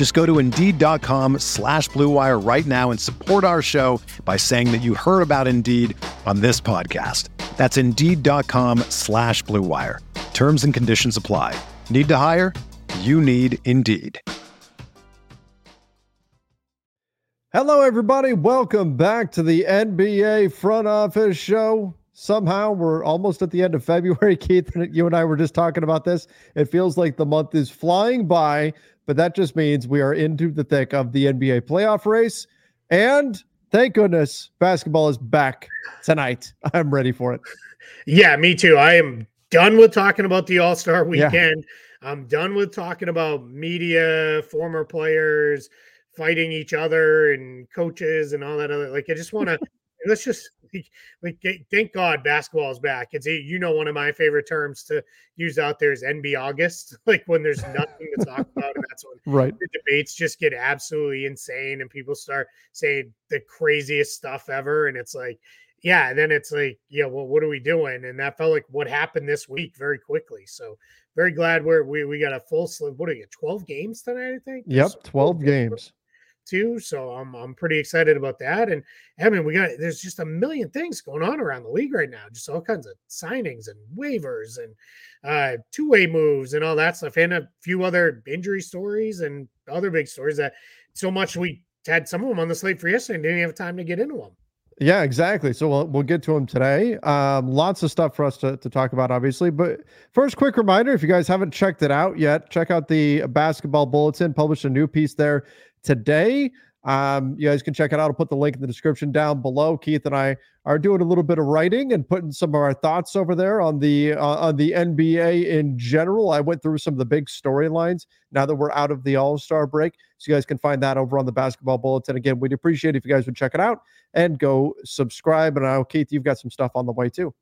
Just go to Indeed.com slash BlueWire right now and support our show by saying that you heard about Indeed on this podcast. That's Indeed.com slash BlueWire. Terms and conditions apply. Need to hire? You need Indeed. Hello, everybody. Welcome back to the NBA Front Office Show. Somehow we're almost at the end of February. Keith, you and I were just talking about this. It feels like the month is flying by, but that just means we are into the thick of the NBA playoff race. And thank goodness basketball is back tonight. I'm ready for it. Yeah, me too. I am done with talking about the All Star weekend. Yeah. I'm done with talking about media, former players fighting each other and coaches and all that other. Like, I just want to let's just like, thank God basketball is back. It's you know one of my favorite terms to use out there is NB August, like when there's nothing to talk about, and that's when right the debates just get absolutely insane and people start saying the craziest stuff ever, and it's like. Yeah, and then it's like, yeah, well, what are we doing? And that felt like what happened this week very quickly. So very glad we're we we got a full slip. What are you, 12 games tonight, I think? Yep, 12 games too. So I'm I'm pretty excited about that. And I mean, we got there's just a million things going on around the league right now, just all kinds of signings and waivers and uh, two way moves and all that stuff, and a few other injury stories and other big stories that so much we had some of them on the slate for yesterday and didn't have time to get into them. Yeah, exactly. So we'll, we'll get to them today. Um, lots of stuff for us to, to talk about, obviously. But first, quick reminder if you guys haven't checked it out yet, check out the basketball bulletin, published a new piece there today. Um, you guys can check it out. I'll put the link in the description down below. Keith and I are doing a little bit of writing and putting some of our thoughts over there on the uh, on the NBA in general. I went through some of the big storylines now that we're out of the All Star break, so you guys can find that over on the Basketball Bulletin. Again, we'd appreciate if you guys would check it out and go subscribe. And now, Keith, you've got some stuff on the way too.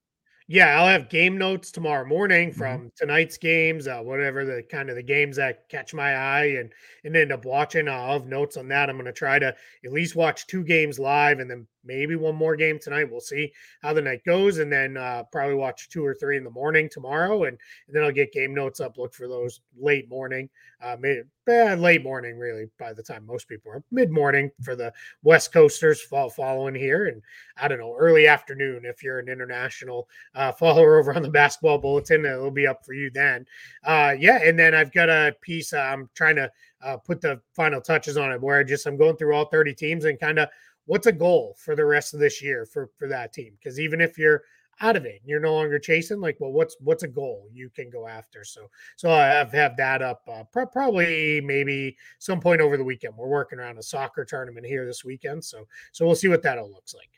Yeah, I'll have game notes tomorrow morning mm-hmm. from mm-hmm. tonight's games, uh, whatever the kind of the games that catch my eye and and end up watching. I'll have notes on that. I'm going to try to at least watch two games live and then maybe one more game tonight. We'll see how the night goes, and then uh, probably watch two or three in the morning tomorrow, and, and then I'll get game notes up. Look for those late morning, uh, mid, eh, late morning, really. By the time most people are mid morning for the West Coasters fall, following here, and I don't know early afternoon if you're an international uh, follower over on the Basketball Bulletin. It'll be up for you then. Uh, yeah, and then I've got a piece. Uh, I'm trying to. Uh, put the final touches on it where I just I'm going through all 30 teams and kind of what's a goal for the rest of this year for for that team? Because even if you're out of it, you're no longer chasing. Like, well, what's what's a goal you can go after? So, so I have have that up uh, pro- probably maybe some point over the weekend. We're working around a soccer tournament here this weekend, so so we'll see what that all looks like.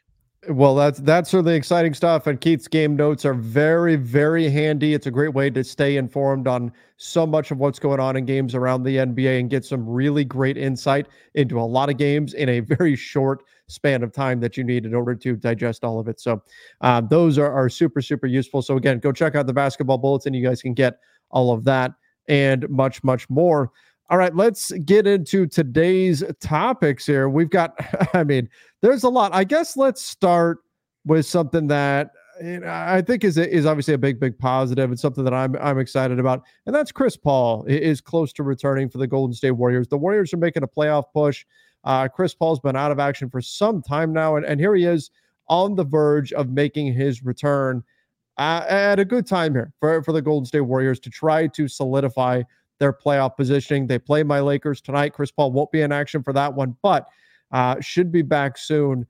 Well, that's that's certainly exciting stuff. And Keith's game notes are very, very handy. It's a great way to stay informed on so much of what's going on in games around the NBA and get some really great insight into a lot of games in a very short span of time that you need in order to digest all of it. So uh, those are, are super, super useful. So again, go check out the basketball bulletin. You guys can get all of that and much, much more. All right, let's get into today's topics here. We've got, I mean, there's a lot. I guess let's start with something that I think is is obviously a big, big positive and something that I'm I'm excited about, and that's Chris Paul is close to returning for the Golden State Warriors. The Warriors are making a playoff push. Uh, Chris Paul's been out of action for some time now, and, and here he is on the verge of making his return uh, at a good time here for, for the Golden State Warriors to try to solidify their playoff positioning. They play my Lakers tonight. Chris Paul won't be in action for that one, but uh, should be back soon.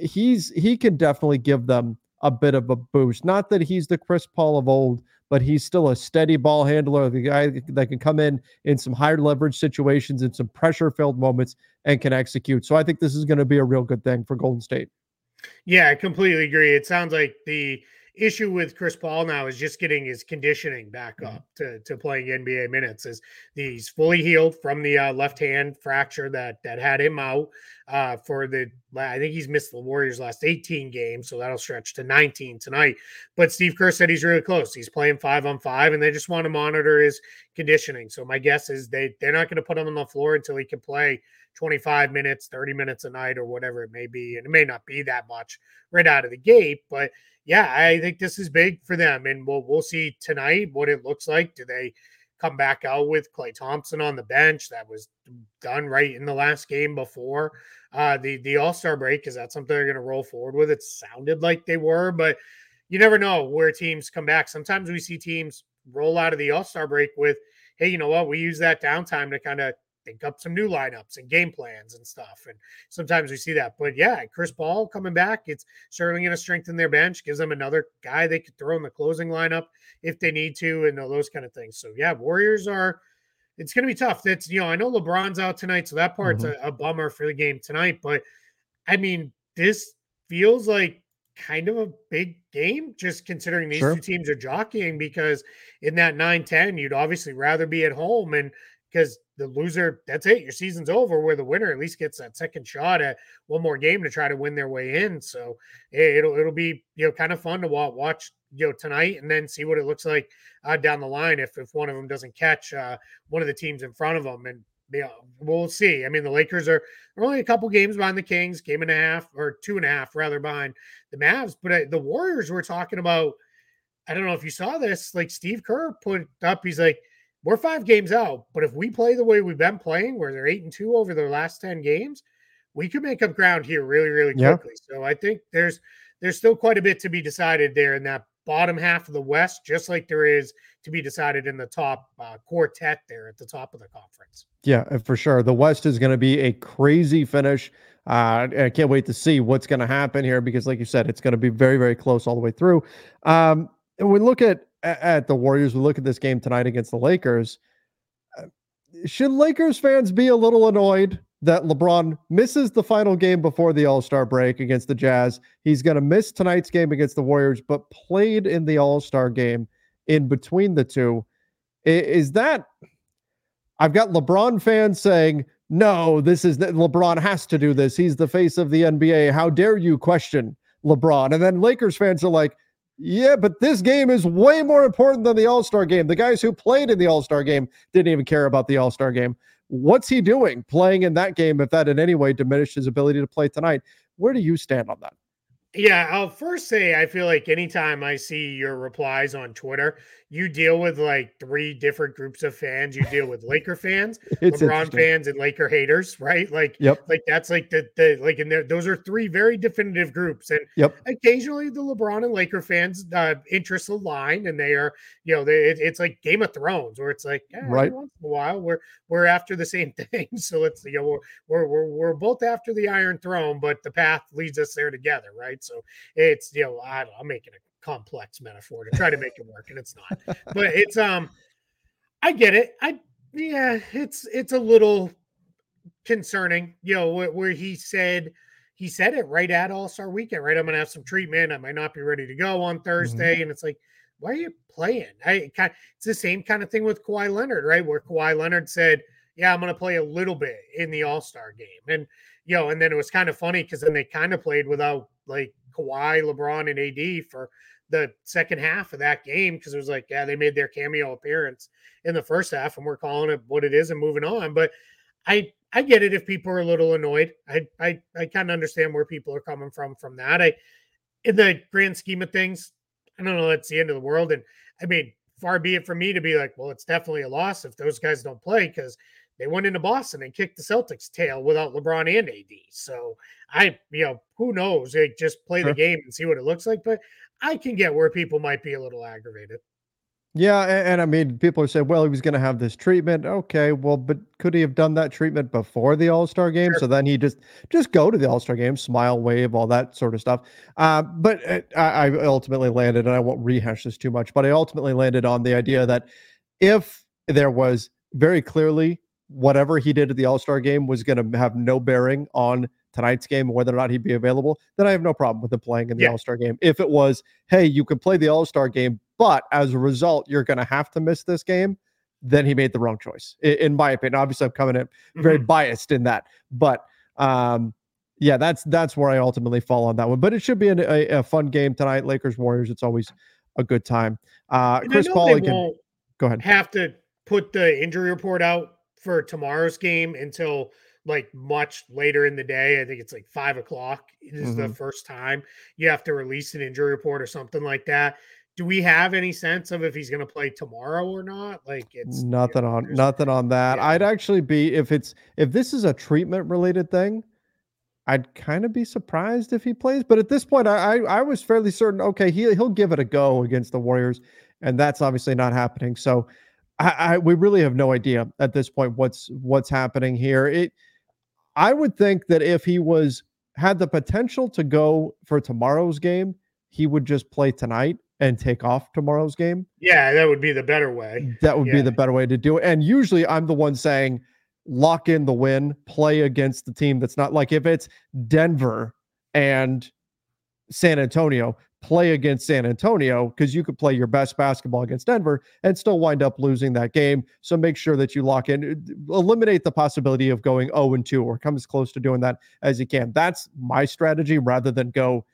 He's he can definitely give them a bit of a boost. Not that he's the Chris Paul of old, but he's still a steady ball handler, the guy that can come in in some higher leverage situations, in some pressure filled moments, and can execute. So I think this is going to be a real good thing for Golden State. Yeah, I completely agree. It sounds like the issue with Chris Paul now is just getting his conditioning back mm-hmm. up to, to playing NBA minutes. Is he's fully healed from the uh, left hand fracture that that had him out uh, for the. I think he's missed the Warriors' last 18 games, so that'll stretch to 19 tonight. But Steve Kerr said he's really close. He's playing five on five, and they just want to monitor his conditioning. So my guess is they they're not going to put him on the floor until he can play 25 minutes, 30 minutes a night, or whatever it may be. And it may not be that much right out of the gate, but yeah, I think this is big for them. And we'll we'll see tonight what it looks like. Do they come back out with Klay Thompson on the bench? That was done right in the last game before uh, the the All Star break. Is that something they're going to roll forward with? It sounded like they were, but you never know where teams come back. Sometimes we see teams roll out of the All Star break with, hey, you know what? We use that downtime to kind of think up some new lineups and game plans and stuff. And sometimes we see that. But yeah, Chris Paul coming back, it's certainly going to strengthen their bench, gives them another guy they could throw in the closing lineup if they need to, and all those kind of things. So yeah, Warriors are. It's going to be tough. That's you know I know LeBron's out tonight, so that part's mm-hmm. a, a bummer for the game tonight. But I mean, this feels like kind of a big game just considering these sure. two teams are jockeying because in that 9-10 you'd obviously rather be at home and because the loser, that's it. Your season's over. Where the winner at least gets that second shot at one more game to try to win their way in. So it'll it'll be you know kind of fun to watch you know tonight and then see what it looks like uh, down the line if if one of them doesn't catch uh, one of the teams in front of them and. Yeah, we'll see. I mean, the Lakers are only a couple games behind the Kings, game and a half or two and a half rather behind the Mavs. But uh, the Warriors were talking about. I don't know if you saw this. Like Steve Kerr put up, he's like, we're five games out, but if we play the way we've been playing, where they're eight and two over their last 10 games, we could make up ground here really, really quickly. Yeah. So I think there's there's still quite a bit to be decided there in that bottom half of the West, just like there is to be decided in the top uh, quartet there at the top of the conference. Yeah, uh, for sure. The West is going to be a crazy finish. Uh, I can't wait to see what's going to happen here because, like you said, it's going to be very, very close all the way through. Um, and we look at at the Warriors, we look at this game tonight against the Lakers. Uh, should Lakers fans be a little annoyed that LeBron misses the final game before the All Star break against the Jazz? He's going to miss tonight's game against the Warriors, but played in the All Star game in between the two. Is that? I've got LeBron fans saying, no, this is LeBron has to do this. He's the face of the NBA. How dare you question LeBron? And then Lakers fans are like, yeah, but this game is way more important than the All Star game. The guys who played in the All Star game didn't even care about the All Star game. What's he doing playing in that game if that in any way diminished his ability to play tonight? Where do you stand on that? Yeah, I'll first say I feel like anytime I see your replies on Twitter, you deal with like three different groups of fans. You deal with Laker fans, LeBron fans, and Laker haters, right? Like, yep. like that's like the the like, and those are three very definitive groups. And yep. occasionally the LeBron and Laker fans uh, interests align, and they are, you know, they, it, it's like Game of Thrones, where it's like, yeah, right, once in a while we're we're after the same thing. So it's you know we're we're we're, we're both after the Iron Throne, but the path leads us there together, right? So it's you know I I'm making a complex metaphor to try to make it work, and it's not. But it's um, I get it. I yeah, it's it's a little concerning, you know, where, where he said he said it right at All Star Weekend, right? I'm gonna have some treatment. I might not be ready to go on mm-hmm. Thursday, mm-hmm. and it's like, why are you playing? I it's the same kind of thing with Kawhi Leonard, right? Where Kawhi Leonard said, "Yeah, I'm gonna play a little bit in the All Star game," and you know, and then it was kind of funny because then they kind of played without like Kawhi, LeBron, and AD for the second half of that game because it was like, yeah, they made their cameo appearance in the first half, and we're calling it what it is and moving on. But I I get it if people are a little annoyed. I I I kind of understand where people are coming from from that. I in the grand scheme of things, I don't know. That's the end of the world, and I mean, far be it from me to be like, well, it's definitely a loss if those guys don't play because they went into Boston and kicked the Celtics' tail without LeBron and AD. So I, you know, who knows? They just play the game and see what it looks like. But I can get where people might be a little aggravated. Yeah, and, and, I mean, people are saying, well, he was going to have this treatment. Okay, well, but could he have done that treatment before the All Star game? Sure. So then he just just go to the All Star game, smile, wave, all that sort of stuff. Uh, but uh, I, I ultimately landed, and I won't rehash this too much, but I ultimately landed on the idea that if there was very clearly whatever he did at the All Star game was going to have no bearing on tonight's game, whether or not he'd be available, then I have no problem with him playing in the yeah. All Star game. If it was, hey, you can play the All Star game, but as a result, you're going to have to miss this game, then he made the wrong choice, in, my opinion. Obviously, I'm coming in very mm-hmm. biased in that, but um, yeah, that's that's where I ultimately fall on that one. But it should be an, a, a, fun game tonight. Lakers Warriors. It's always a good time. Uh, Chris Paul again. Go ahead. Have to put the injury report out for tomorrow's game until like much later in the day. I think it's like five o'clock. This is mm-hmm. the first time you have to release an injury report or something like that. Do we have any sense of if he's going to play tomorrow or not? Like it's nothing you know, on nothing on that. Yeah. I'd actually be if it's if this is a treatment related thing. I'd kind of be surprised if he plays, but at this point, I, I, I was fairly certain. Okay, he he'll give it a go against the Warriors, and that's obviously not happening. So, I, I we really have no idea at this point what's what's happening here. It I would think that if he was had the potential to go for tomorrow's game, he would just play tonight and take off tomorrow's game. Yeah, that would be the better way. That would yeah. be the better way to do it. And usually I'm the one saying lock in the win, play against the team that's not like if it's Denver and San Antonio, play against San Antonio because you could play your best basketball against Denver and still wind up losing that game. So make sure that you lock in, uh, eliminate the possibility of going 0 and 2 or come as close to doing that as you can. That's my strategy rather than go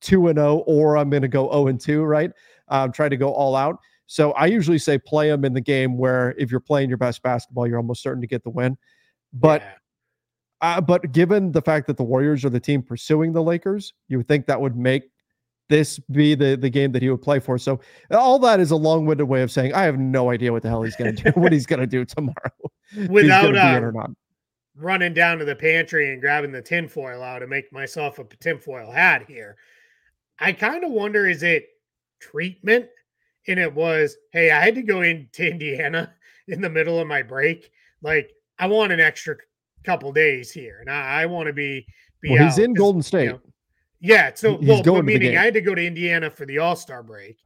2 and 0 or I'm going to go 0 and 2, right? Um, try to go all out. So I usually say play them in the game where if you're playing your best basketball, you're almost certain to get the win. But yeah. Uh, but given the fact that the Warriors are the team pursuing the Lakers, you would think that would make this be the the game that he would play for. So all that is a long-winded way of saying I have no idea what the hell he's going to do, what he's going to do tomorrow. Without uh, running down to the pantry and grabbing the tinfoil out and make myself a tinfoil hat here. I kind of wonder is it treatment? And it was, hey, I had to go into Indiana in the middle of my break. Like, I want an extra couple days here, and I, I want to be. be well, he's in Golden State. You know, yeah. So, He's well, going meaning I had to go to Indiana for the All Star break.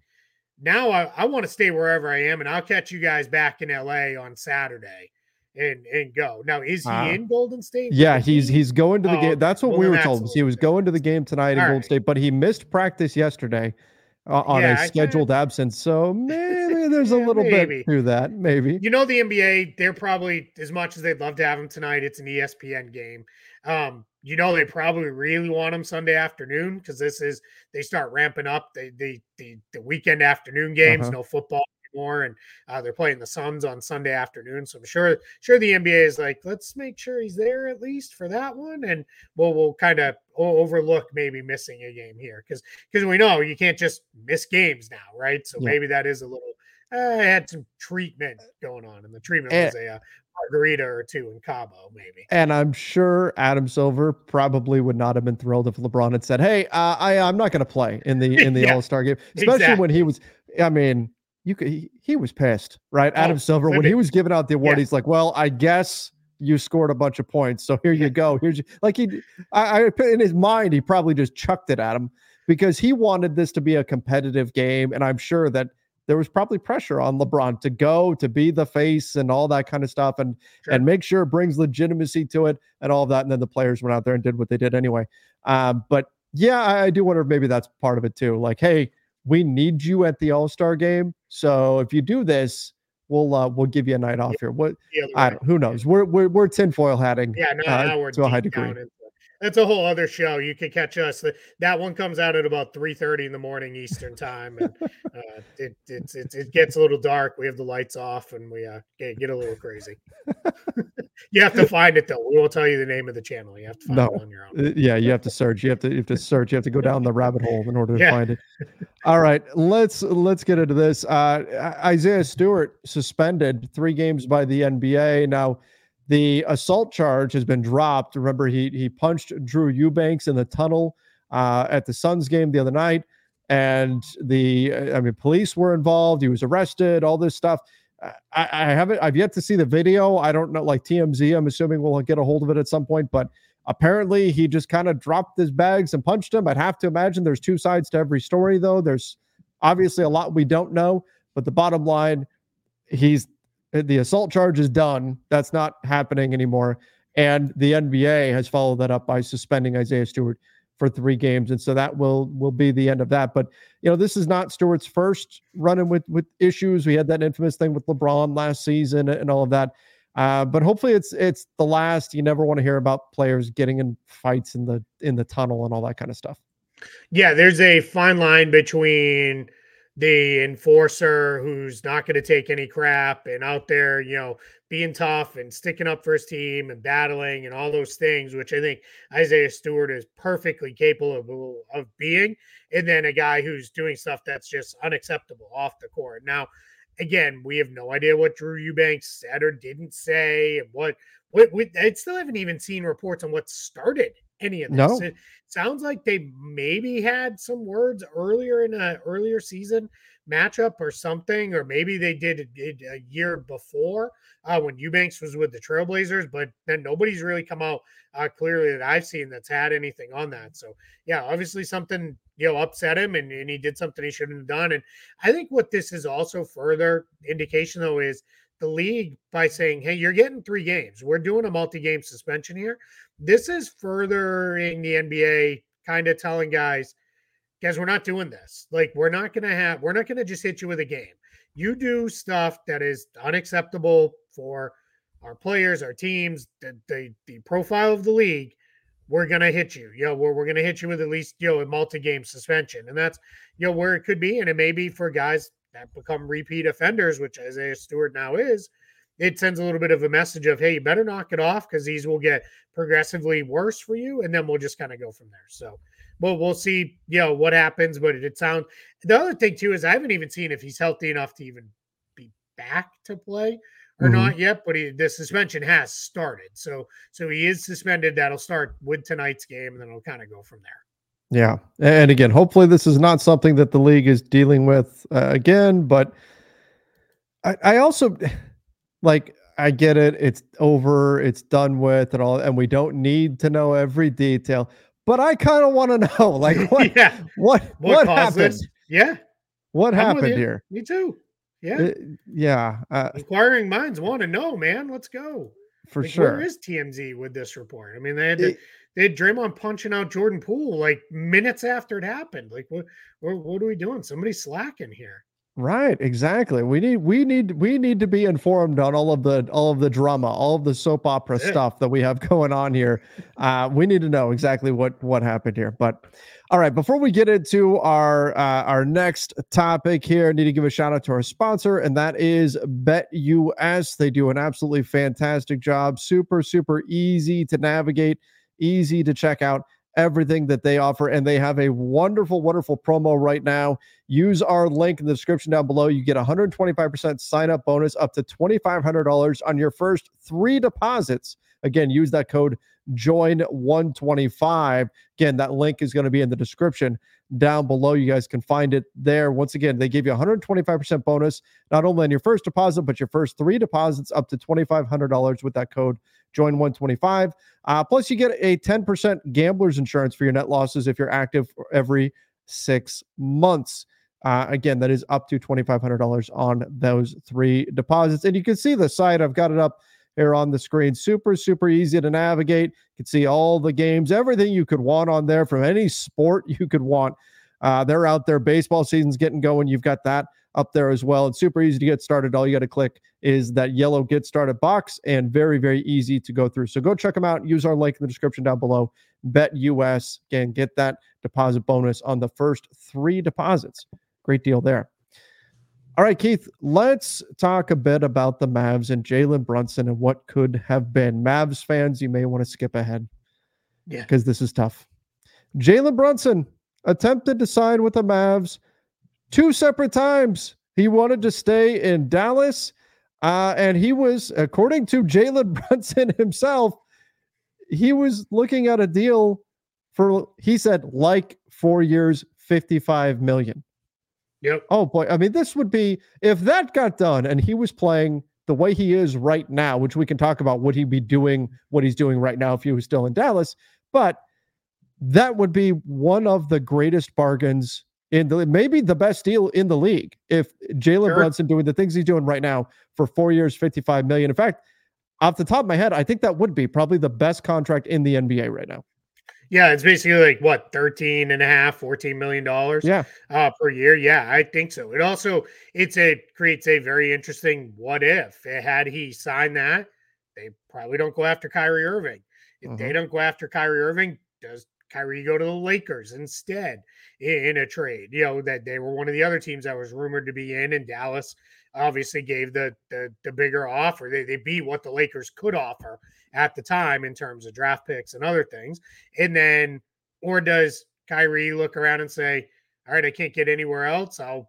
Now I, I want to stay wherever I am, and I'll catch you guys back in LA on Saturday and and go. Now, is he uh, in Golden State? Yeah, he's he's going to the oh, game. That's what well, we were told. He was going to the game tonight in Golden right. State, but he missed practice yesterday uh, on yeah, a scheduled absence. So maybe there's yeah, a little maybe. bit to that. Maybe you know the NBA. They're probably as much as they'd love to have him tonight. It's an ESPN game. Um, you know they probably really want him Sunday afternoon because this is they start ramping up the the the, the weekend afternoon games. Uh-huh. No football anymore, and uh, they're playing the Suns on Sunday afternoon. So I'm sure sure the NBA is like, let's make sure he's there at least for that one, and we'll we'll kind of overlook maybe missing a game here because because we know you can't just miss games now, right? So yeah. maybe that is a little. Uh, I had some treatment going on, and the treatment and, was a uh, margarita or two in Cabo, maybe. And I'm sure Adam Silver probably would not have been thrilled if LeBron had said, "Hey, uh, I I'm not going to play in the in the yeah, All Star game," especially exactly. when he was. I mean, you could he, he was pissed, right? Oh, Adam Silver when he was giving out the award, yeah. he's like, "Well, I guess." You scored a bunch of points, so here you go. Here's like he, I, I in his mind, he probably just chucked it at him because he wanted this to be a competitive game, and I'm sure that there was probably pressure on LeBron to go to be the face and all that kind of stuff and sure. and make sure it brings legitimacy to it and all of that. And then the players went out there and did what they did anyway. Um, but yeah, I, I do wonder if maybe that's part of it too. Like, hey, we need you at the All Star game, so if you do this, we'll uh, we'll give you a night off here. What I don't, who knows? We're we're we're tinfoil hatting. Yeah, no, uh, we're to a high degree that's a whole other show. You can catch us. That one comes out at about three thirty in the morning Eastern time, and uh, it, it, it, it gets a little dark. We have the lights off, and we uh, get, get a little crazy. you have to find it though. We will tell you the name of the channel. You have to find no. it on your own. Uh, yeah, you have to search. You have to you have to search. You have to go down the rabbit hole in order to yeah. find it. All right, let's let's get into this. Uh, Isaiah Stewart suspended three games by the NBA now. The assault charge has been dropped. Remember, he he punched Drew Eubanks in the tunnel uh, at the Suns game the other night, and the I mean, police were involved. He was arrested. All this stuff. I, I haven't. I've yet to see the video. I don't know. Like TMZ, I'm assuming we'll get a hold of it at some point. But apparently, he just kind of dropped his bags and punched him. I'd have to imagine there's two sides to every story, though. There's obviously a lot we don't know. But the bottom line, he's the assault charge is done. That's not happening anymore. And the NBA has followed that up by suspending Isaiah Stewart for three games, and so that will will be the end of that. But you know, this is not Stewart's first running with with issues. We had that infamous thing with LeBron last season and all of that. Uh, but hopefully, it's it's the last. You never want to hear about players getting in fights in the in the tunnel and all that kind of stuff. Yeah, there's a fine line between the enforcer who's not going to take any crap and out there, you know, being tough and sticking up for his team and battling and all those things, which I think Isaiah Stewart is perfectly capable of, of being. And then a guy who's doing stuff that's just unacceptable off the court. Now, again, we have no idea what Drew Eubanks said or didn't say and what what we, I still haven't even seen reports on what started any of this. No. It sounds like they maybe had some words earlier in a earlier season matchup or something, or maybe they did it a year before uh, when Eubanks was with the Trailblazers, but then nobody's really come out uh, clearly that I've seen that's had anything on that. So yeah, obviously something you know upset him, and, and he did something he shouldn't have done. And I think what this is also further indication though is the league by saying, "Hey, you're getting three games. We're doing a multi-game suspension here." This is furthering the NBA kind of telling guys, "Guys, we're not doing this. Like, we're not going to have. We're not going to just hit you with a game. You do stuff that is unacceptable for our players, our teams, the the, the profile of the league." We're gonna hit you, you know, we're, we're gonna hit you with at least, you know, a multi-game suspension. And that's, you know, where it could be. And it may be for guys that become repeat offenders, which Isaiah Stewart now is, it sends a little bit of a message of, hey, you better knock it off because these will get progressively worse for you. And then we'll just kind of go from there. So well, we'll see, you know, what happens. But it, sounds the other thing too is I haven't even seen if he's healthy enough to even be back to play or mm-hmm. not yet, but he, the suspension has started. So so he is suspended. That'll start with tonight's game, and then it'll kind of go from there. Yeah. And again, hopefully this is not something that the league is dealing with uh, again, but I, I also like I get it. It's over, it's done with and all and we don't need to know every detail, but I kind of want to know like what yeah. what what, what happened? This? Yeah. What I'm happened here? Me too. Yeah. It, yeah. Uh, Inquiring minds want to know, man. Let's go. For like, sure. Where is TMZ with this report? I mean, they had to, it, they had Draymond punching out Jordan Poole like minutes after it happened. Like, what, what, what are we doing? Somebody's slacking here. Right, exactly. We need we need we need to be informed on all of the all of the drama, all of the soap opera yeah. stuff that we have going on here. Uh, we need to know exactly what what happened here. But all right, before we get into our uh, our next topic here, I need to give a shout out to our sponsor, and that is BetUS. They do an absolutely fantastic job. Super super easy to navigate easy to check out everything that they offer. And they have a wonderful, wonderful promo right now. Use our link in the description down below. You get 125% sign up bonus up to $2,500 on your first three deposits. Again, use that code join 125 again that link is going to be in the description down below you guys can find it there once again they give you 125% bonus not only on your first deposit but your first three deposits up to $2500 with that code join 125 uh, plus you get a 10% gambler's insurance for your net losses if you're active every six months uh, again, that is up to $2,500 on those three deposits. And you can see the site. I've got it up here on the screen. Super, super easy to navigate. You can see all the games, everything you could want on there from any sport you could want. Uh, they're out there. Baseball season's getting going. You've got that up there as well. It's super easy to get started. All you got to click is that yellow get started box and very, very easy to go through. So go check them out. Use our link in the description down below. BetUS. Again, get that deposit bonus on the first three deposits. Great deal there. All right, Keith, let's talk a bit about the Mavs and Jalen Brunson and what could have been. Mavs fans, you may want to skip ahead. Yeah. Because this is tough. Jalen Brunson attempted to sign with the Mavs two separate times. He wanted to stay in Dallas. Uh, and he was, according to Jalen Brunson himself, he was looking at a deal for, he said, like four years, 55 million. Yep. Oh boy. I mean, this would be if that got done and he was playing the way he is right now, which we can talk about would he be doing what he's doing right now if he was still in Dallas, but that would be one of the greatest bargains in the maybe the best deal in the league if Jalen sure. Brunson doing the things he's doing right now for four years, 55 million. In fact, off the top of my head, I think that would be probably the best contract in the NBA right now. Yeah, it's basically like what 13 and a half, 14 million dollars yeah. uh, per year. Yeah, I think so. It also it's a creates a very interesting what if. Had he signed that, they probably don't go after Kyrie Irving. If they mm-hmm. don't go after Kyrie Irving, does Kyrie go to the Lakers instead in, a trade? You know, that they were one of the other teams that was rumored to be in, and Dallas obviously gave the the, the bigger offer. They, they beat what the Lakers could offer at the time in terms of draft picks and other things. And then, or does Kyrie look around and say, all right, I can't get anywhere else. I'll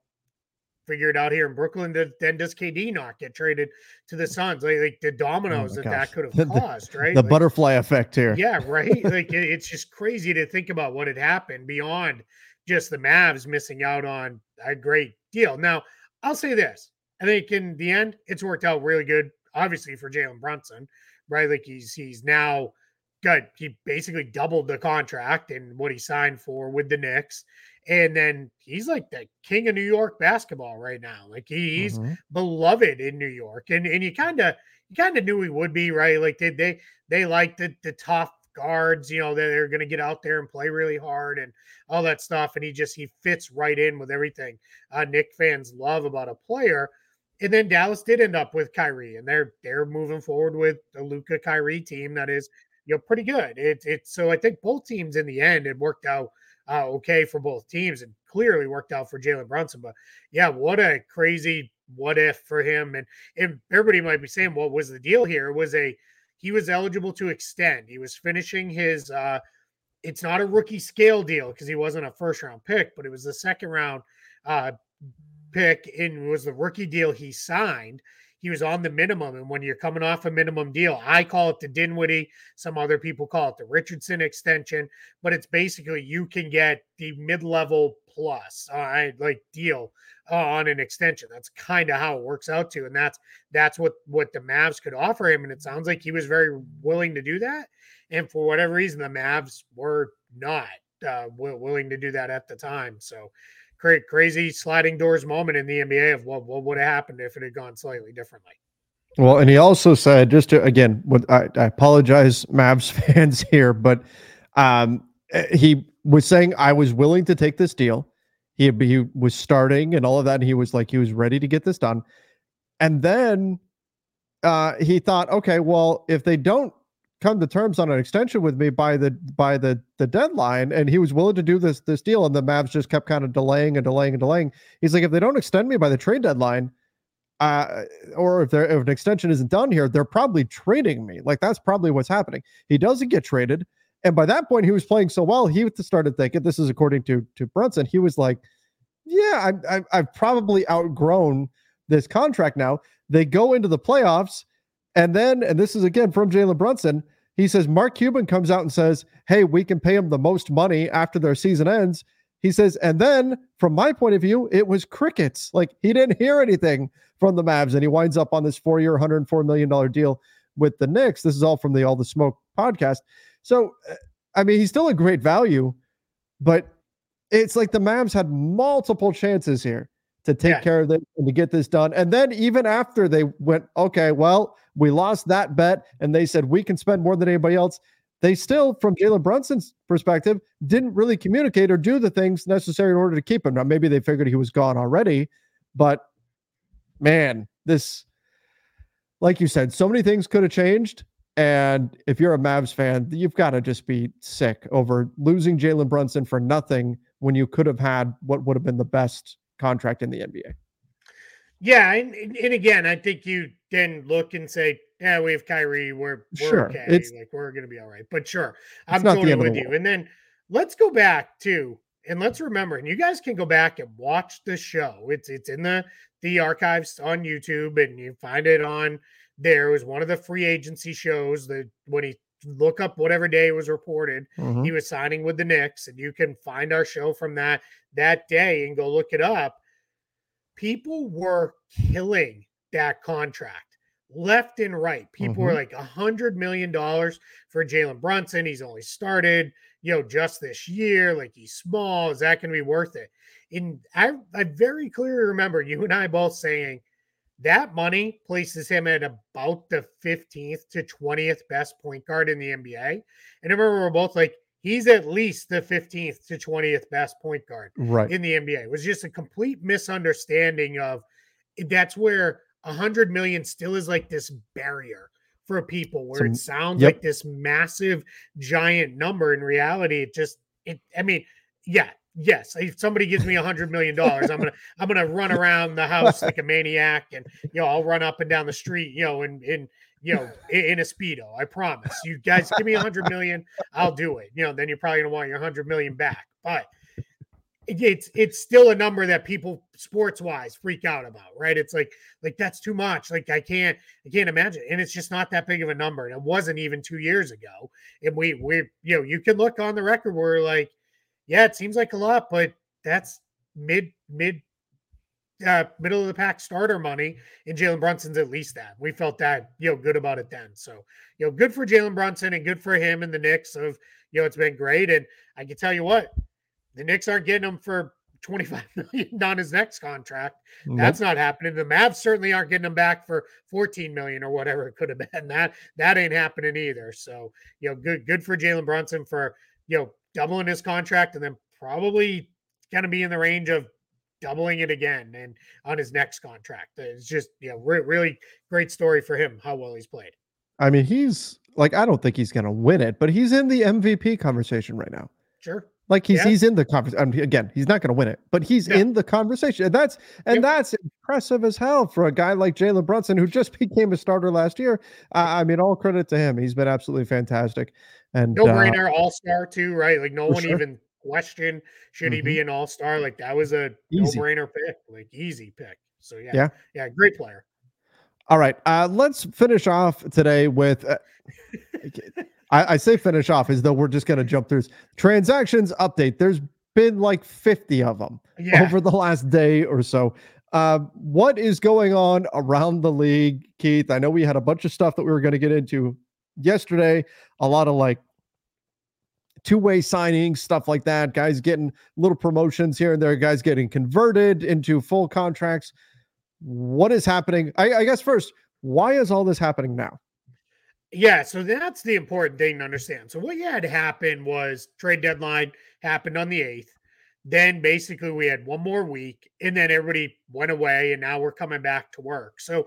figure it out here in Brooklyn. Then does KD not get traded to the mm. Suns? Like, like the oh dominoes oh that gosh. that could have caused, right? The like, butterfly effect here. Yeah, right. like it, it's just crazy to think about what had happened beyond just the Mavs missing out on a great deal. Now, I'll say this: I think in the end, it's worked out really good. Obviously for Jalen Brunson, right? Like he's he's now good. He basically doubled the contract and what he signed for with the Knicks. And then he's like the king of New York basketball right now. Like he's mm-hmm. beloved in New York. And and you kind of you kind of knew he would be, right? Like they they they like the the tough guards, you know, they're going to get out there and play really hard and all that stuff. And he just he fits right in with everything uh, Knick fans love about a player. And then Dallas did end up with Kyrie, and they're they're moving forward with a Luka Kyrie team that is you know pretty good. It's it's so I think both teams in the end it worked out uh, okay for both teams, and clearly worked out for Jalen Brunson. But yeah, what a crazy what if for him, and and everybody might be saying, what was the deal here? It was a he was eligible to extend. He was finishing his. uh It's not a rookie scale deal because he wasn't a first round pick, but it was the second round uh pick and was the rookie deal he signed. He was on the minimum. And when you're coming off a minimum deal, I call it the Dinwiddie. Some other people call it the Richardson extension, but it's basically you can get the mid level plus uh, like deal uh, on an extension. That's kind of how it works out to, and that's that's what what the Mavs could offer him. And it sounds like he was very willing to do that. And for whatever reason, the Mavs were not uh, willing to do that at the time. So crazy sliding doors moment in the NBA of what, what would have happened if it had gone slightly differently. Well, and he also said, just to again, I, I apologize, Mavs fans here, but um, eh, he was saying I was willing to take this deal. He he was starting and all of that, and he was like he was ready to get this done. And then uh, he thought, okay, well, if they don't come to terms on an extension with me by the by the the deadline and he was willing to do this this deal and the Mavs just kept kind of delaying and delaying and delaying. He's like if they don't extend me by the trade deadline uh, or if if an extension isn't done here, they're probably trading me. Like that's probably what's happening. He doesn't get traded and by that point he was playing so well, he started thinking this is according to to Brunson, he was like yeah, I, I I've probably outgrown this contract now. They go into the playoffs and then, and this is again from Jalen Brunson, he says Mark Cuban comes out and says, Hey, we can pay him the most money after their season ends. He says, and then from my point of view, it was crickets. Like he didn't hear anything from the Mavs, and he winds up on this four-year, $104 million deal with the Knicks. This is all from the All the Smoke podcast. So, uh, I mean, he's still a great value, but it's like the Mavs had multiple chances here to take yeah. care of it and to get this done. And then even after they went, okay, well, we lost that bet, and they said we can spend more than anybody else. They still, from Jalen Brunson's perspective, didn't really communicate or do the things necessary in order to keep him. Now, maybe they figured he was gone already, but man, this, like you said, so many things could have changed. And if you're a Mavs fan, you've got to just be sick over losing Jalen Brunson for nothing when you could have had what would have been the best contract in the NBA. Yeah, and, and again, I think you then look and say, "Yeah, we have Kyrie. We're we're sure. okay. It's, like we're going to be all right." But sure, I'm totally with you. And then let's go back to and let's remember, and you guys can go back and watch the show. It's it's in the the archives on YouTube, and you find it on there. It was one of the free agency shows that when he look up whatever day it was reported Mhm. he was signing with the Knicks, and you can find our show from that that day and go look it up. People were killing that contract left and right. People were Mhm. like a hundred million dollars for Jalen Brunson. He's only started, you know, just this year. Like he's small. Is that going to be worth it? And I, I very clearly remember you and I both saying that money places him at about the 15th to 20th best point guard in the NBA. And I remember we we're both like, he's at least the 15th to 20th best point guard Right. in the NBA. It was just a complete misunderstanding of eh, that's where a hundred million still is like this barrier for people where Some- it sounds yep. like this massive giant number. In reality, it just it I mean, yeah, yes. If somebody gives me a hundred million dollars, I'm gonna I'm gonna run around the house like a maniac and you know, I'll run up and down the street, you know, in in you know, in, a speedo. I promise. You guys give me a hundred million, I'll do it. You know, then you're probably gonna want your hundred million back. But it's it's still a number that people sports wise freak out about, right? It's like like that's too much. Like I can't I can't imagine, and it's just not that big of a number. And it wasn't even two years ago. And we we you know you can look on the record where like, yeah, it seems like a lot, but that's mid mid uh middle of the pack starter money, and Jalen Brunson's at least that. We felt that you know good about it then. So you know good for Jalen Brunson and good for him and the Knicks of you know it's been great. And I can tell you what, the Knicks aren't getting him for 25 million on his next contract. Nope. That's not happening. The Mavs certainly aren't getting him back for 14 million or whatever it could have been. That that ain't happening either. So, you know, good good for Jalen Brunson for, you know, doubling his contract and then probably going to be in the range of doubling it again and on his next contract. It's just, you know, re- really great story for him how well he's played. I mean, he's like, I don't think he's going to win it, but he's in the MVP conversation right now. Sure. Like he's Yeah. he's in the conversation. again, he's not going to win it, but he's Yeah. in the conversation. And that's and Yep. that's impressive as hell for a guy like Jalen Brunson, who just became a starter last year. Uh, I mean, all credit to him. He's been absolutely fantastic. And No uh, brainer, all star too, right? Like no one sure. even questioned should he be an all star. Like that was a no brainer pick, like easy pick. So yeah, Yeah. yeah, great player. All right, uh, let's finish off today with. Uh, I, I say finish off as though we're just going to jump through transactions update. There's been like 50 of them Yeah, over the last day or so. Uh, what is going on around the league, Keith? I know we had a bunch of stuff that we were going to get into yesterday. A lot of like two-way signings, stuff like that. Guys getting little promotions here and there. Guys getting converted into full contracts. What is happening? I, I guess first, why is all this happening now? yeah. So that's the important thing to understand. So what had happened was trade deadline happened on the eighth. Then basically we had one more week, and then everybody went away, and now we're coming back to work. So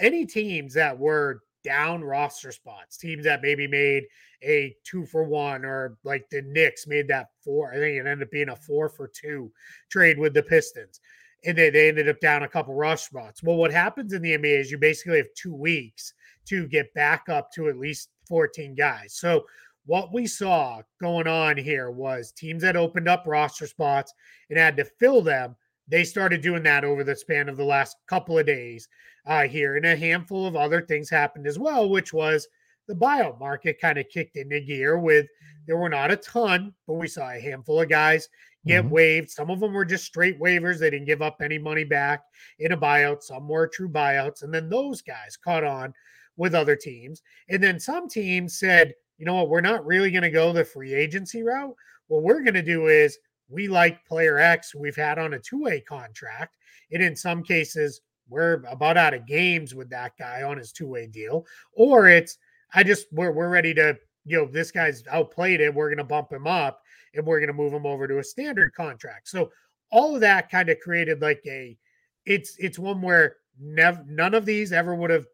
any teams that were down roster spots, teams that maybe made a two for one, or like the Knicks made that four. I think it ended up being a four for two trade with the Pistons. And they, they ended up down a couple rush spots. Well, what happens in the NBA is you basically have two weeks to get back up to at least 14 guys. So what we saw going on here was teams that opened up roster spots and had to fill them. They started doing that over the span of the last couple of days uh, here. And a handful of other things happened as well, which was the buyout market kind of kicked into gear with there were not a ton, but we saw a handful of guys get Mhm. waived. Some of them were just straight waivers. They didn't give up any money back in a buyout. Some were true buyouts. And then those guys caught on with other teams. And then some teams said, you know what, we're not really going to go the free agency route. What we're going to do is we like player X we've had on a two way contract. And in some cases, we're about out of games with that guy on his two way deal. Or it's, I just, we're, we're ready to, you know, this guy's outplayed it. We're going to bump him up and we're going to move him over to a standard contract. So all of that kind of created like a, it's, it's one where never, none of these ever would have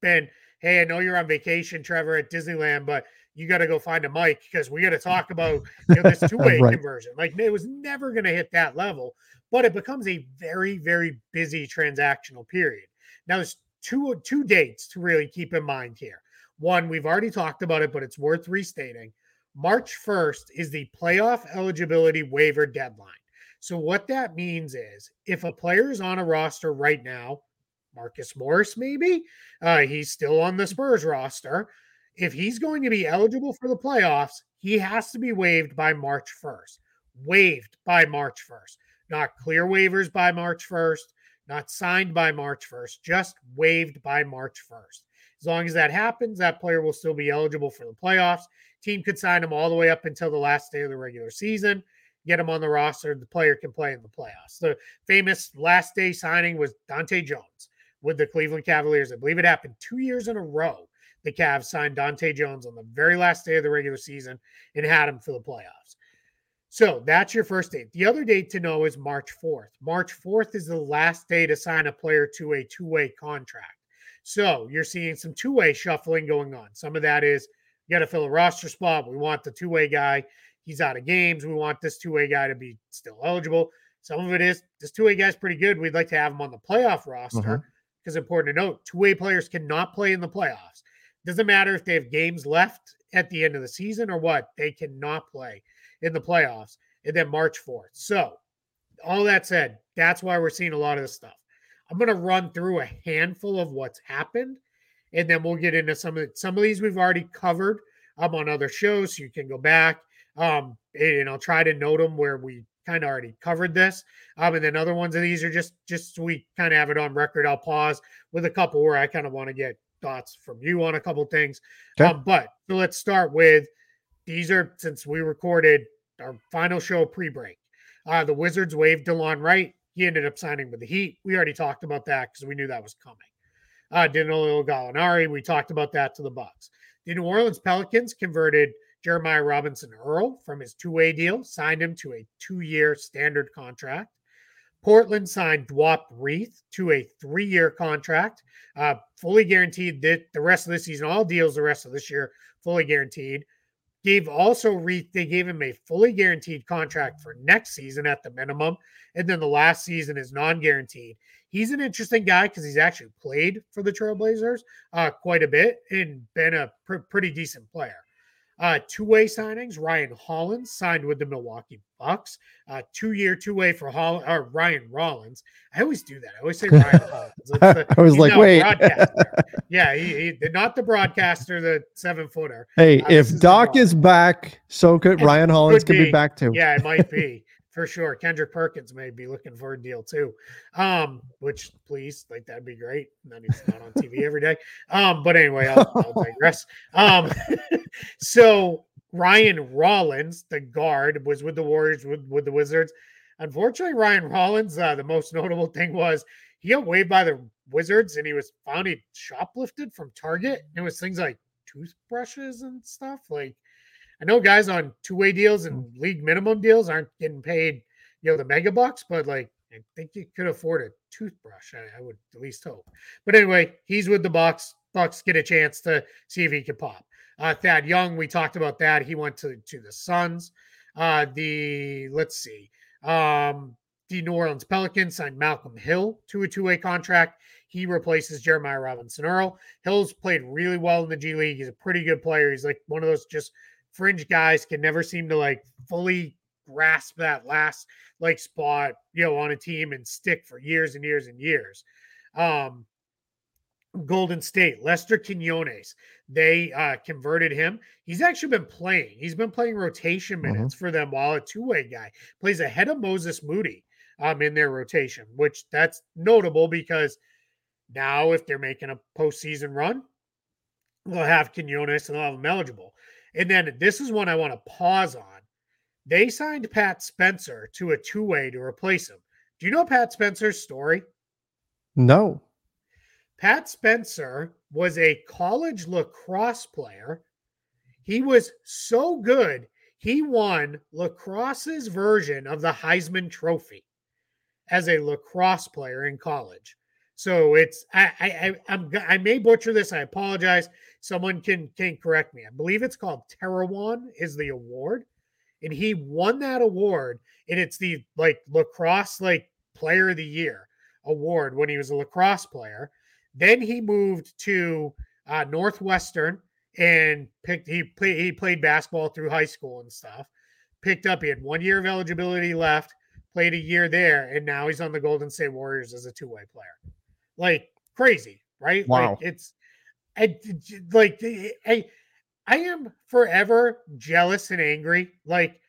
been, hey, I know you're on vacation, Trevor, at Disneyland, but you got to go find a mic because we got to talk about you know, this two-way Right. conversion. Like it was never going to hit that level, but it becomes a very, very busy transactional period. Now there's two two dates to really keep in mind here. One, we've already talked about it, but it's worth restating. March 1st is the playoff eligibility waiver deadline. So what that means is if a player is on a roster right now, Marcus Morris maybe, uh, he's still on the Spurs roster. If he's going to be eligible for the playoffs, he has to be waived by March 1st. Waived by March 1st. Not clear waivers by March 1st, not signed by March 1st, just waived by March 1st. As long as that happens, that player will still be eligible for the playoffs. Team could sign him all the way up until the last day of the regular season, get him on the roster. The player can play in the playoffs. The famous last day signing was Dahntay Jones with the Cleveland Cavaliers. I believe it happened two years in a row. The Cavs signed Dahntay Jones on the very last day of the regular season and had him for the playoffs. So that's your first date. The other date to know is March 4th. March 4th is the last day to sign a player to a two way contract. So you're seeing some two way shuffling going on. Some of that is you got to fill a roster spot. We want the two way guy. He's out of games. We want this two way guy to be still eligible. Some of it is this two way guy's pretty good. We'd like to have him on the playoff roster because uh-huh. important to note two way players cannot play in the playoffs. Doesn't matter if they have games left at the end of the season or what, they cannot play in the playoffs. And then March 4th. So, all that said, that's why we're seeing a lot of this stuff. I'm going to run through a handful of what's happened, and then we'll get into some of the, some of these we've already covered um, on other shows, so you can go back. Um, and I'll try to note them where we kind of already covered this. Um, and then other ones of these are just just we kind of have it on record. I'll pause with a couple where I kind of want to get thoughts from you on a couple things. Okay. Um, but so let's start with these are since we recorded our final show pre-break. Uh, the Wizards waived Delon Wright he ended up signing with the Heat. We already talked about that because we knew that was coming. Uh, Danilo Gallinari, we talked about that to the Bucks. The New Orleans Pelicans converted Jeremiah Robinson Earl from his two-way deal, signed him to a two-year standard contract. Portland signed Duop Reath to a three-year contract, uh, fully guaranteed that the rest of the season, all deals the rest of this year, fully guaranteed. Gave also Reath, they gave him a fully guaranteed contract for next season at the minimum and then the last season is non-guaranteed. He's an interesting guy because he's actually played for the Trailblazers uh, quite a bit and been a pr- pretty decent player. Uh, two-way signings: Ryan Hollins signed with the Milwaukee Bucks. Uh, two-year two-way for Hall or Ryan Rollins. I always do that. I always say Ryan Hollins. The, I was like, wait, yeah, he, he, not the broadcaster, the seven-footer. Hey, uh, if Doc is back, so could Ryan Hollins could be. be back too. Yeah, it might be for sure. Kendrick Perkins may be looking for a deal too. Um, which please, like that'd be great. And then he's not on TV every day. Um, but anyway, I'll, I'll digress. Um, so Ryan Rollins, the guard, was with the Warriors with, with the Wizards. Unfortunately, Ryan Rollins, uh, the most notable thing was he got waived by the Wizards and he was found he shoplifted from Target. It was things like toothbrushes and stuff. Like I know guys on two way deals and mm. league minimum deals aren't getting paid, you know, the mega bucks, but like I think you could afford a toothbrush. I, I would at least hope. But anyway, he's with the Bucks. Bucks get a chance to see if he can pop. Uh, Thad Young, we talked about that. He went to to the Suns. Uh, the let's see, um, the New Orleans Pelicans signed Malcolm Hill to a two way contract. He replaces Jeremiah Robinson Earl. Hill's played really well in the G League. He's a pretty good player. He's like one of those just fringe guys can never seem to like fully grasp that last like spot, you know, on a team and stick for years and years and years. Um, Golden State, Lester Quinones, they uh, converted him. He's actually been playing. He's been playing rotation mm-hmm. minutes mm-hmm. for them while a two-way guy plays ahead of Moses Moody um, in their rotation, which that's notable because now if they're making a postseason run, they'll have Quinones and they'll have him eligible. And then this is one I want to pause on. They signed Pat Spencer to a two way to replace him. Do you know Pat Spencer's story? No. Pat Spencer was a college lacrosse player. He was so good, he won lacrosse's version of the Heisman Trophy as a lacrosse player in college. So it's I I I'm I may butcher this. I apologize. Someone can can correct me. I believe it's called Terrawan is the award, and he won that award, and it's the like lacrosse like player of the year award when he was a lacrosse player. Then he moved to uh, Northwestern and picked he played he played basketball through high school and stuff. Picked up he had one year of eligibility left, played a year there, and now he's on the Golden State Warriors as a two way player like crazy, right? Wow. Like it's I, like I I am forever jealous and angry. Like,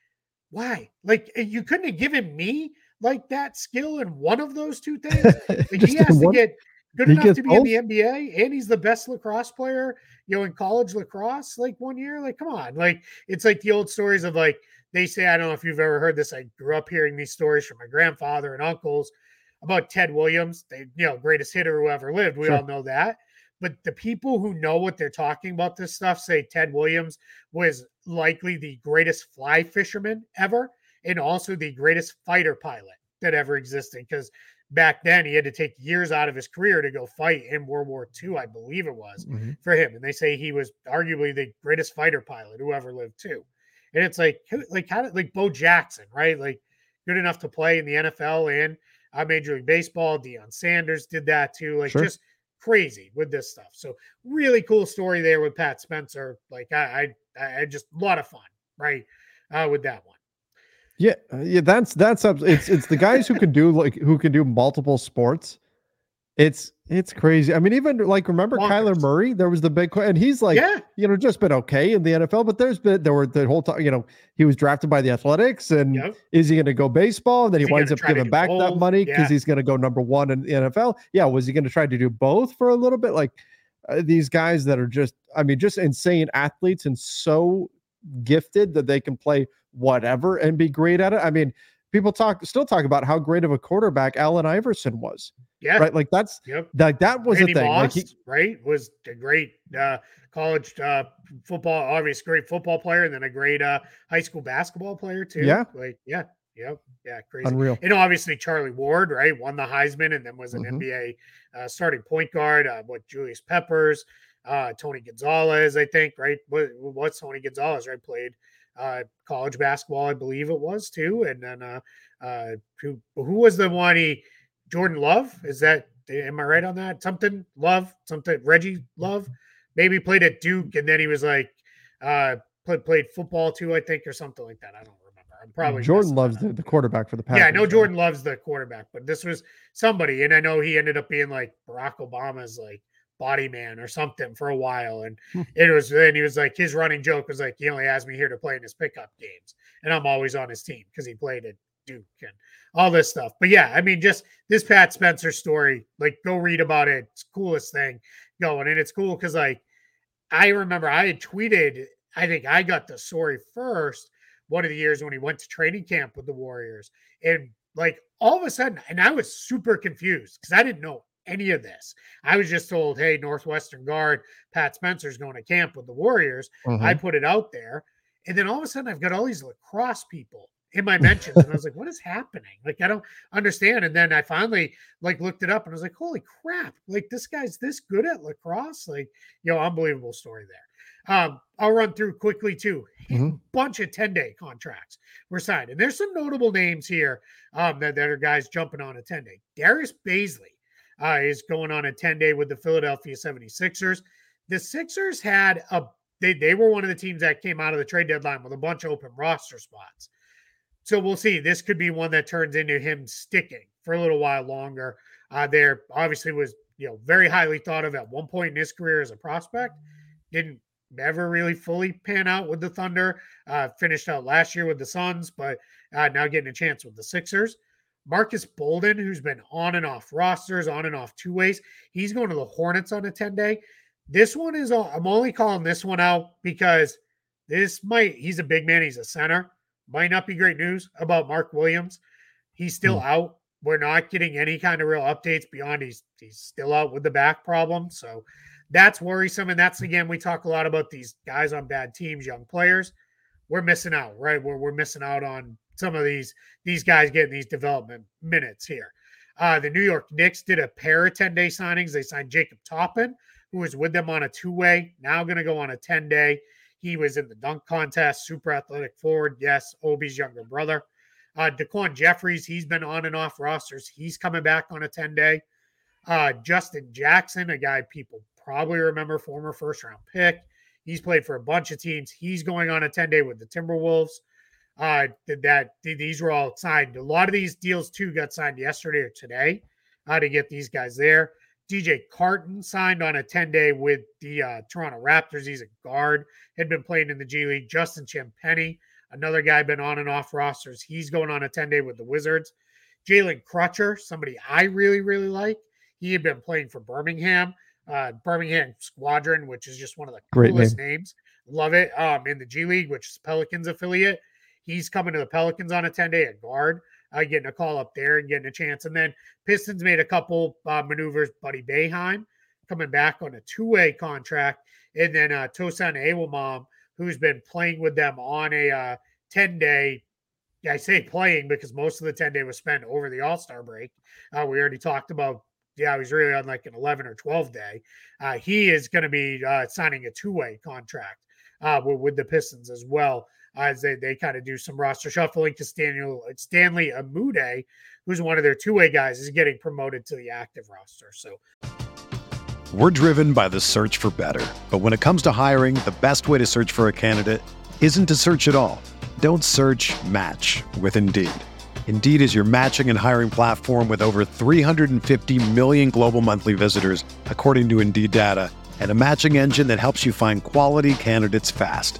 why? Like, eh, you couldn't have given me like that skill in one of those two things. Like, he has to get good enough to be in the NBA, and he's the best lacrosse player, you know, in college lacrosse. Like one year, like come on, like it's like the old stories of like they say. I don't know if you've ever heard this. I grew up hearing these stories from my grandfather and uncles about Ted Williams, the you know greatest hitter who ever lived. We sure. all know that. But the people who know what they're talking about this stuff say Ted Williams was likely the greatest fly fisherman ever, and also the greatest fighter pilot that ever existed. Because back then he had to take years out of his career to go fight in World War II, I believe it was mm-hmm. for him. And they say he was arguably the greatest fighter pilot who ever lived too. And it's like, like how did like Bo Jackson, right? Like good enough to play in the NFL and uh, Major League Baseball. Deion Sanders did that too. Like sure. just crazy with this stuff. So really cool story there with Pat Spencer. Like I, I, I just a lot of fun, right? Uh, with that one. Yeah, uh, yeah, that's that's up. It's it's the guys who can do like who can do multiple sports. It's it's crazy. I mean, even like remember Bonkers. Kyler Murray? There was the big and he's like, yeah. you know, just been okay in the NFL. But there's been there were the whole time. You know, he was drafted by the Athletics, and yep. is he going to go baseball? And then he, he winds up giving back both? that money because yeah. he's going to go number one in the NFL. Yeah, was he going to try to do both for a little bit? Like uh, these guys that are just, I mean, just insane athletes and so gifted that they can play whatever and be great at it. I mean, people talk still talk about how great of a quarterback Allen Iverson was. Yeah. Right. Like that's yep. like that was Randy a thing. Moss, like he, right. Was a great uh college uh football, obviously great football player, and then a great uh high school basketball player too. Yeah. Like, yeah. Yep. Yeah. Crazy. Unreal. And obviously Charlie Ward, right, won the Heisman and then was an mm-hmm. NBA uh, starting point guard. Uh, what Julius Peppers, uh, Tony Gonzalez, I think, right? What, what's Tony Gonzalez, right? Played uh, college basketball, I believe it was too. And then uh, uh, who who was the one he Jordan Love? Is that am I right on that? Something Love, something Reggie Love, maybe played at Duke, and then he was like uh, played played football too, I think, or something like that. I don't remember. I'm probably Jordan Love's the, the, quarterback for the Packers. Yeah, I know Jordan Love's the quarterback, but this was somebody, and I know he ended up being like Barack Obama's like body man or something for a while. And hmm. it was, and he was like, his running joke was like, he only has me here to play in his pickup games. And I'm always on his team because he played at Duke and all this stuff. But yeah, I mean, just this Pat Spencer story, like go read about it. It's coolest thing going. And it's cool because like I remember I had tweeted, I think I got the story first one of the years when he went to training camp with the Warriors. And like all of a sudden, and I was super confused because I didn't know any of this. I was just told, hey, Northwestern guard Pat Spencer's going to camp with the Warriors. Mm-hmm. I put it out there. And then all of a sudden, I've got all these lacrosse people in my mentions. and I was like, what is happening? Like, I don't understand. And then I finally like looked it up and I was like, holy crap. Like, this guy's this good at lacrosse. Like, you know, unbelievable story there. Um, I'll run through quickly too. Mm-hmm. Bunch of 10 day contracts were signed. And there's some notable names here um, that, that are guys jumping on a 10 day. Darius Bazley uh, is going on a 10 day with the Philadelphia 76ers. The Sixers had a they, they were one of the teams that came out of the trade deadline with a bunch of open roster spots. So we'll see. This could be one that turns into him sticking for a little while longer. Uh, there obviously was you know very highly thought of at one point in his career as a prospect. Didn't never really fully pan out with the Thunder. Uh, finished out last year with the Suns, but uh, now getting a chance with the Sixers. Marques Bolden, who's been on and off rosters, on and off two ways, he's going to the Hornets on a 10 day. This one is, I'm only calling this one out because this might, he's a big man, he's a center. Might not be great news about Mark Williams. He's still mm. out. We're not getting any kind of real updates beyond he's he's still out with the back problem. So that's worrisome. And that's again, we talk a lot about these guys on bad teams, young players. We're missing out, right? We're, we're missing out on some of these these guys getting these development minutes here. Uh, the New York Knicks did a pair of 10 day signings. They signed Jacob Toppin, who was with them on a two way, now going to go on a 10 day. He was in the dunk contest, super athletic forward. Yes, Obi's younger brother. Uh, Daquan Jeffries, he's been on and off rosters. He's coming back on a 10 day. Uh, Justin Jackson, a guy people probably remember, former first round pick. He's played for a bunch of teams. He's going on a 10 day with the Timberwolves uh, that these were all signed. A lot of these deals too got signed yesterday or today uh, to get these guys there. DJ Carton signed on a 10 day with the uh, Toronto Raptors. He's a guard, had been playing in the G League. Justin Champagnie, another guy, been on and off rosters. He's going on a 10 day with the Wizards. Jalen Crutcher, somebody I really, really like. He had been playing for Birmingham, uh, Birmingham Squadron, which is just one of the Great coolest name. names. Love it. Um, in the G League, which is Pelicans affiliate. He's coming to the Pelicans on a 10 day at guard, uh, getting a call up there and getting a chance. And then Pistons made a couple uh, maneuvers. Buddy Boeheim coming back on a two way contract. And then uh, Tosan Evbuomwan, who's been playing with them on a uh, 10 day. I say playing because most of the 10 day was spent over the All Star break. Uh, we already talked about, yeah, he's really on like an 11 or 12 day. Uh, he is going to be uh, signing a two way contract uh, with, with the Pistons as well as they, they kind of do some roster shuffling to Stanley, Stanley Umude, who's one of their two way guys, is getting promoted to the active roster. So We're driven by the search for better. But when it comes to hiring, the best way to search for a candidate isn't to search at all. Don't search match with Indeed. Indeed is your matching and hiring platform with over 350 million global monthly visitors, according to Indeed data, and a matching engine that helps you find quality candidates fast.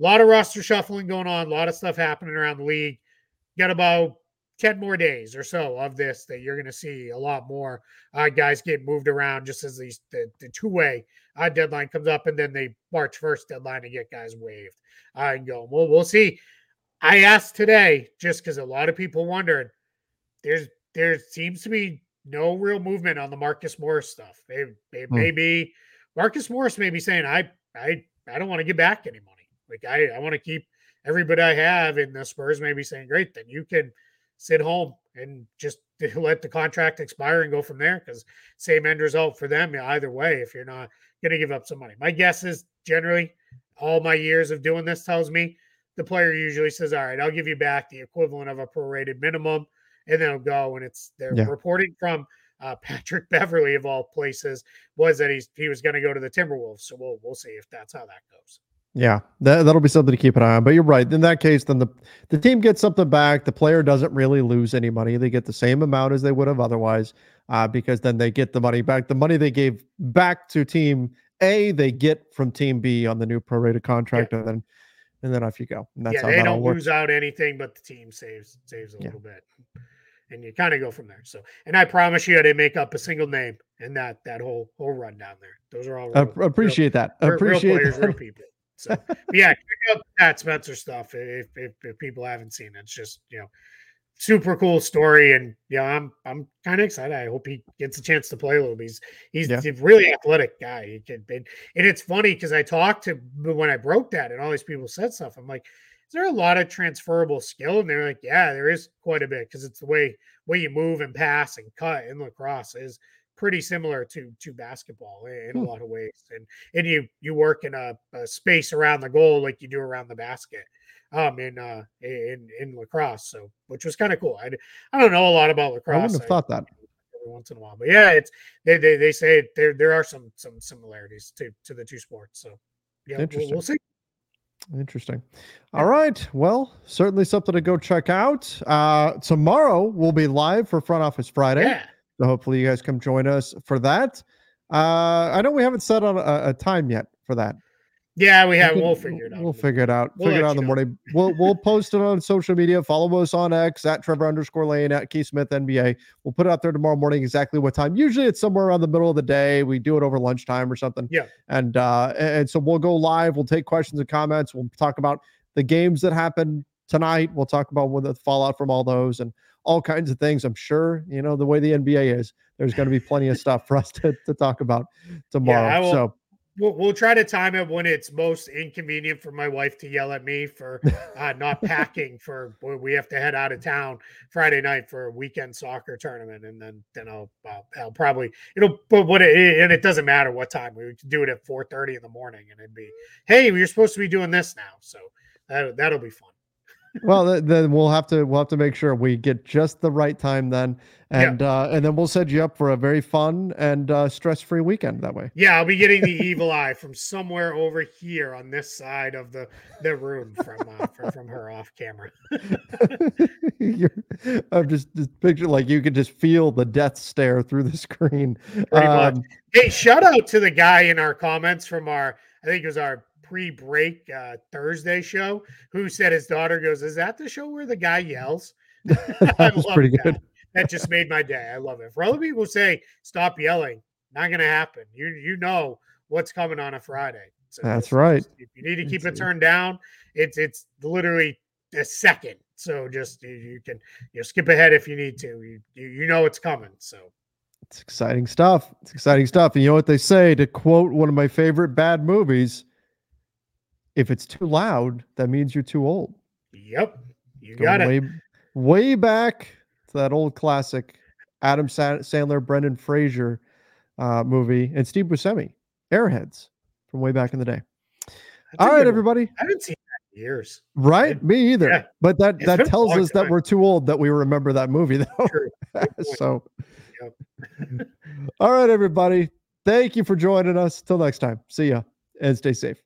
A lot of roster shuffling going on, a lot of stuff happening around the league. Got about 10 more days or so of this that you're going to see a lot more uh, guys get moved around just as these the, the two-way uh, deadline comes up and then the March 1st deadline to get guys waived uh, and go. Well, we'll see. I asked today just because a lot of people wondered. There's there seems to be no real movement on the Marcus Morris stuff. It, it Hmm. may be Marcus Morris may be saying, I I I don't want to give back any money. Like I, I want to keep everybody I have, and the Spurs may be saying, Great, then you can sit home and just let the contract expire and go from there because same end result for them either way if you're not going to give up some money. My guess is generally all my years of doing this tells me the player usually says, All right, I'll give you back the equivalent of a prorated minimum, and then it'll go. And it's they're Yeah. reporting from uh, Patrick Beverley of all places was that he's he was going to go to the Timberwolves. So we'll we'll see if that's how that goes. Yeah, that, that'll be something to keep an eye on. But you're right. In that case, then the the team gets something back. The player doesn't really lose any money. They get the same amount as they would have otherwise, uh, because then they get the money back. The money they gave back to team A, they get from team B on the new prorated contract, and then and then off you go. And that's yeah, how they don't works. lose out anything, but the team saves saves a Yeah. little bit, and you kind of go from there. So, and I promise you, I didn't make up a single name in that that whole whole run down there. Those are all I real- real- appreciate that. real, appreciate real players, that. real people. So, yeah, check out Pat Spencer stuff if, if if people haven't seen it. It's just you know super cool story, and yeah, I'm I'm kind of excited. I hope he gets a chance to play a little. bit. He's he's Yeah. a really athletic guy. He can, and, and it's funny because I talked to when I broke that, and all these people said stuff. I'm like, is there a lot of transferable skill? And they're like, yeah, there is quite a bit because it's the way way you move and pass and cut in lacrosse is pretty similar to to basketball in, in Hmm. a lot of ways. And and you you work in a, a space around the goal like you do around the basket um in uh in in lacrosse so which was kind of cool i i don't know a lot about lacrosse I wouldn't have thought that. every once in a while but yeah it's they they, they say there there are some some similarities to to the two sports so yeah we'll, Interesting. we'll see Interesting. All right. Well, certainly something to go check out. Uh, tomorrow we'll be live for Front Office Friday. yeah So hopefully you guys come join us for that. Uh, I know we haven't set on a, a time yet for that. yeah we have we'll figure it out We'll figure it out. We'll figure it out in the know. morning. We'll we'll post it on social media. Follow us on X at Trevor underscore Lane at Keith Smith NBA. We'll put it out there tomorrow morning exactly what time. Usually it's somewhere around the middle of the day. We do it over lunchtime or something. Yeah. And uh and, and so we'll go live. We'll take questions and comments. We'll talk about the games that happened tonight. We'll talk about what the fallout from all those and all kinds of things. I'm sure, you know, the way the NBA is, there's going to be plenty of stuff for us to, to talk about tomorrow. Yeah, will, so we'll, we'll try to time it when it's most inconvenient for my wife to yell at me for uh, not packing for we have to head out of town Friday night for a weekend soccer tournament, and then then I'll I'll, I'll probably it'll but what it, and it doesn't matter what time we do it at four thirty in the morning, and it'd be hey you're supposed to be doing this now, so that that'll be fun well, then we'll have to we'll have to make sure we get just the right time then, and yeah. uh, and then we'll set you up for a very fun and uh, stress free weekend that way. Yeah, I'll be getting the evil eye from somewhere over here on this side of the the room from uh, from, from her off camera. I'm just just picture like you could just feel the death stare through the screen. Um, hey, shout out to the guy in our comments from our I think it was our pre-break uh, Thursday show who said his daughter goes, "Is that the show where the guy yells?" that was pretty that. good. That just made my day. I love it. For other people say, "Stop yelling," not going to happen. You you know what's coming on a Friday. So That's right. If you need to keep it turned down, it's it's literally a second. So just you, you can you know, skip ahead if you need to. You, you you know it's coming. So it's exciting stuff. It's exciting stuff. And you know what they say to quote one of my favorite bad movies if it's too loud, that means you're too old. Yep. You got way, it. Way back to that old classic Adam Sandler, Brendan Fraser uh, movie, and Steve Buscemi, Airheads from way back in the day. All right, everybody. I haven't seen that in years. Right? Me either. Yeah. But that it's that tells us time. that we're too old that we remember that movie though. so All right, everybody. Thank you for joining us. Till next time. See ya and stay safe.